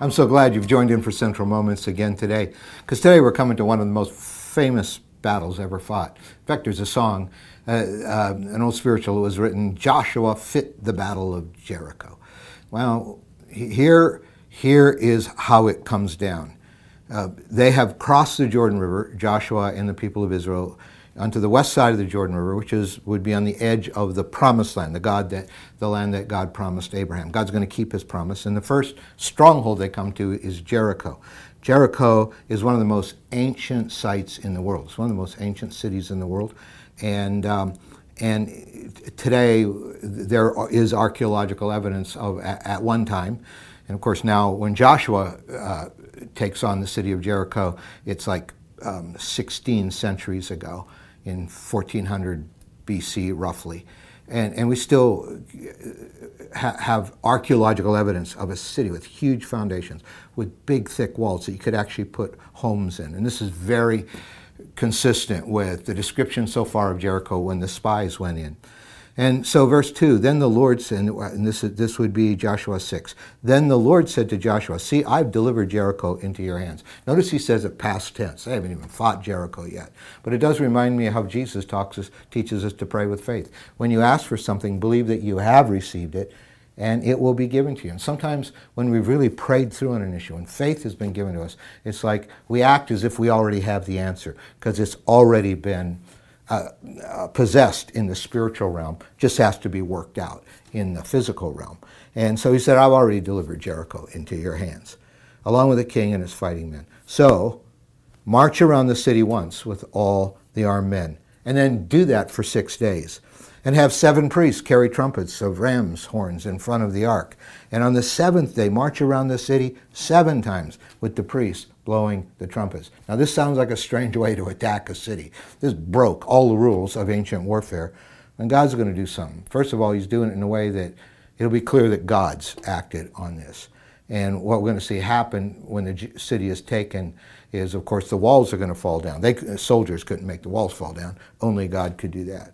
I'm so glad you've joined in for Central Moments again today, because today we're coming to one of the most famous battles ever fought. In fact, there's a song, uh, uh, an old spiritual, that was written, Joshua fit the battle of Jericho. Well, here, here is how it comes down. Uh, they have crossed the Jordan River, Joshua and the people of Israel, onto the west side of the Jordan River, which is would be on the edge of the promised land, the God that the land that God promised Abraham. God's going to keep his promise. And the first stronghold they come to is Jericho. Jericho is one of the most ancient sites in the world. It's one of the most ancient cities in the world. And um, and today there is archaeological evidence of at, one time, and of course now when Joshua uh, takes on the city of Jericho, it's like um, 16 centuries ago in 1400 BC, roughly. And, and we still uh, ha- have archaeological evidence of a city with huge foundations, with big, thick walls that you could actually put homes in. And this is very consistent with the description so far of Jericho when the spies went in. And so, verse 2 Then the Lord said, and this, this would be Joshua 6. Then the Lord said to Joshua, See, I've delivered Jericho into your hands. Notice he says it past tense. They haven't even fought Jericho yet. But it does remind me of how Jesus talks us, teaches us to pray with faith. When you ask for something, believe that you have received it and it will be given to you. And sometimes when we've really prayed through on an issue and faith has been given to us, it's like we act as if we already have the answer because it's already been uh, uh, possessed in the spiritual realm just has to be worked out in the physical realm. And so he said, I've already delivered Jericho into your hands, along with the king and his fighting men. So march around the city once with all the armed men, and then do that for six days. And have seven priests carry trumpets of ram's horns in front of the ark. And on the seventh day, march around the city seven times with the priests blowing the trumpets. Now, this sounds like a strange way to attack a city. This broke all the rules of ancient warfare. And God's going to do something. First of all, He's doing it in a way that it'll be clear that God's acted on this. And what we're going to see happen when the city is taken is, of course, the walls are going to fall down. They, soldiers couldn't make the walls fall down. Only God could do that.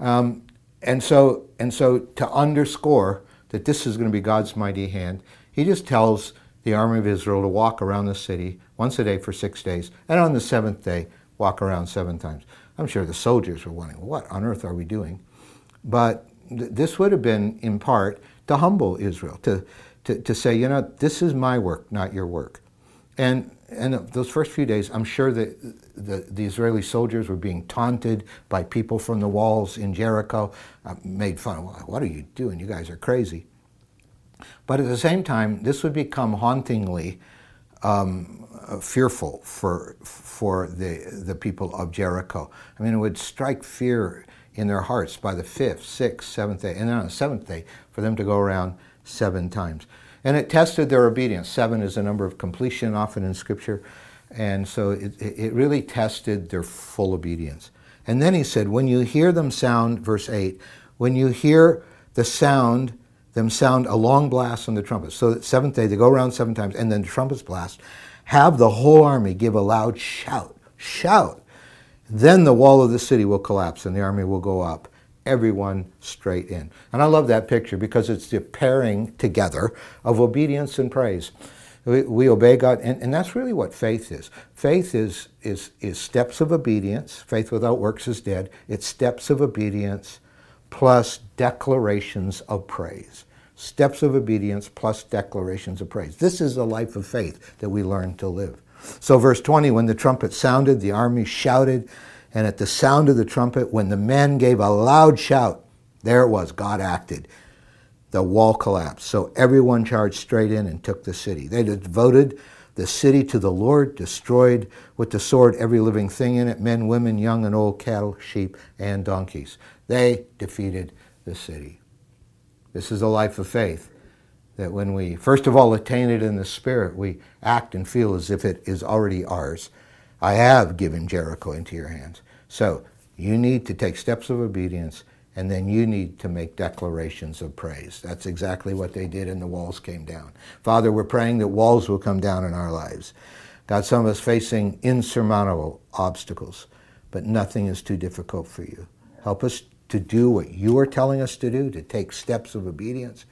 Um, and so, and so, to underscore that this is going to be God's mighty hand, He just tells the army of Israel to walk around the city once a day for six days, and on the seventh day, walk around seven times. I'm sure the soldiers were wondering, what on earth are we doing? But th- this would have been, in part, to humble Israel, to, to, to say, you know, this is my work, not your work. And, and those first few days, I'm sure that the, the Israeli soldiers were being taunted by people from the walls in Jericho, uh, made fun of, what are you doing? You guys are crazy. But at the same time, this would become hauntingly um, fearful for, for the, the people of Jericho. I mean, it would strike fear in their hearts by the fifth, sixth, seventh day, and then on the seventh day for them to go around seven times. And it tested their obedience. Seven is a number of completion often in Scripture. And so it, it really tested their full obedience. And then he said, when you hear them sound, verse 8, when you hear the sound them sound a long blast on the trumpets. So that seventh day they go around seven times, and then the trumpets blast. Have the whole army give a loud shout, shout. Then the wall of the city will collapse, and the army will go up, everyone straight in. And I love that picture because it's the pairing together of obedience and praise. We, we obey God, and, and that's really what faith is. Faith is, is, is steps of obedience. Faith without works is dead. It's steps of obedience plus declarations of praise. Steps of obedience plus declarations of praise. This is the life of faith that we learn to live. So, verse 20 when the trumpet sounded, the army shouted, and at the sound of the trumpet, when the men gave a loud shout, there it was, God acted. The wall collapsed. So everyone charged straight in and took the city. They devoted the city to the Lord, destroyed with the sword every living thing in it men, women, young and old, cattle, sheep, and donkeys. They defeated the city. This is a life of faith. That when we, first of all, attain it in the Spirit, we act and feel as if it is already ours. I have given Jericho into your hands. So you need to take steps of obedience, and then you need to make declarations of praise. That's exactly what they did, and the walls came down. Father, we're praying that walls will come down in our lives. God, some of us facing insurmountable obstacles, but nothing is too difficult for you. Help us to do what you are telling us to do, to take steps of obedience.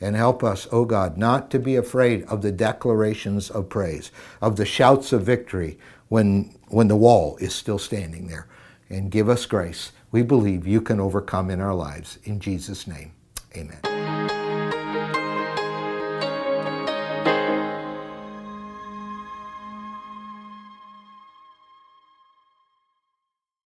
And help us, O oh God, not to be afraid of the declarations of praise, of the shouts of victory when, when the wall is still standing there. And give us grace. We believe you can overcome in our lives. In Jesus' name, amen.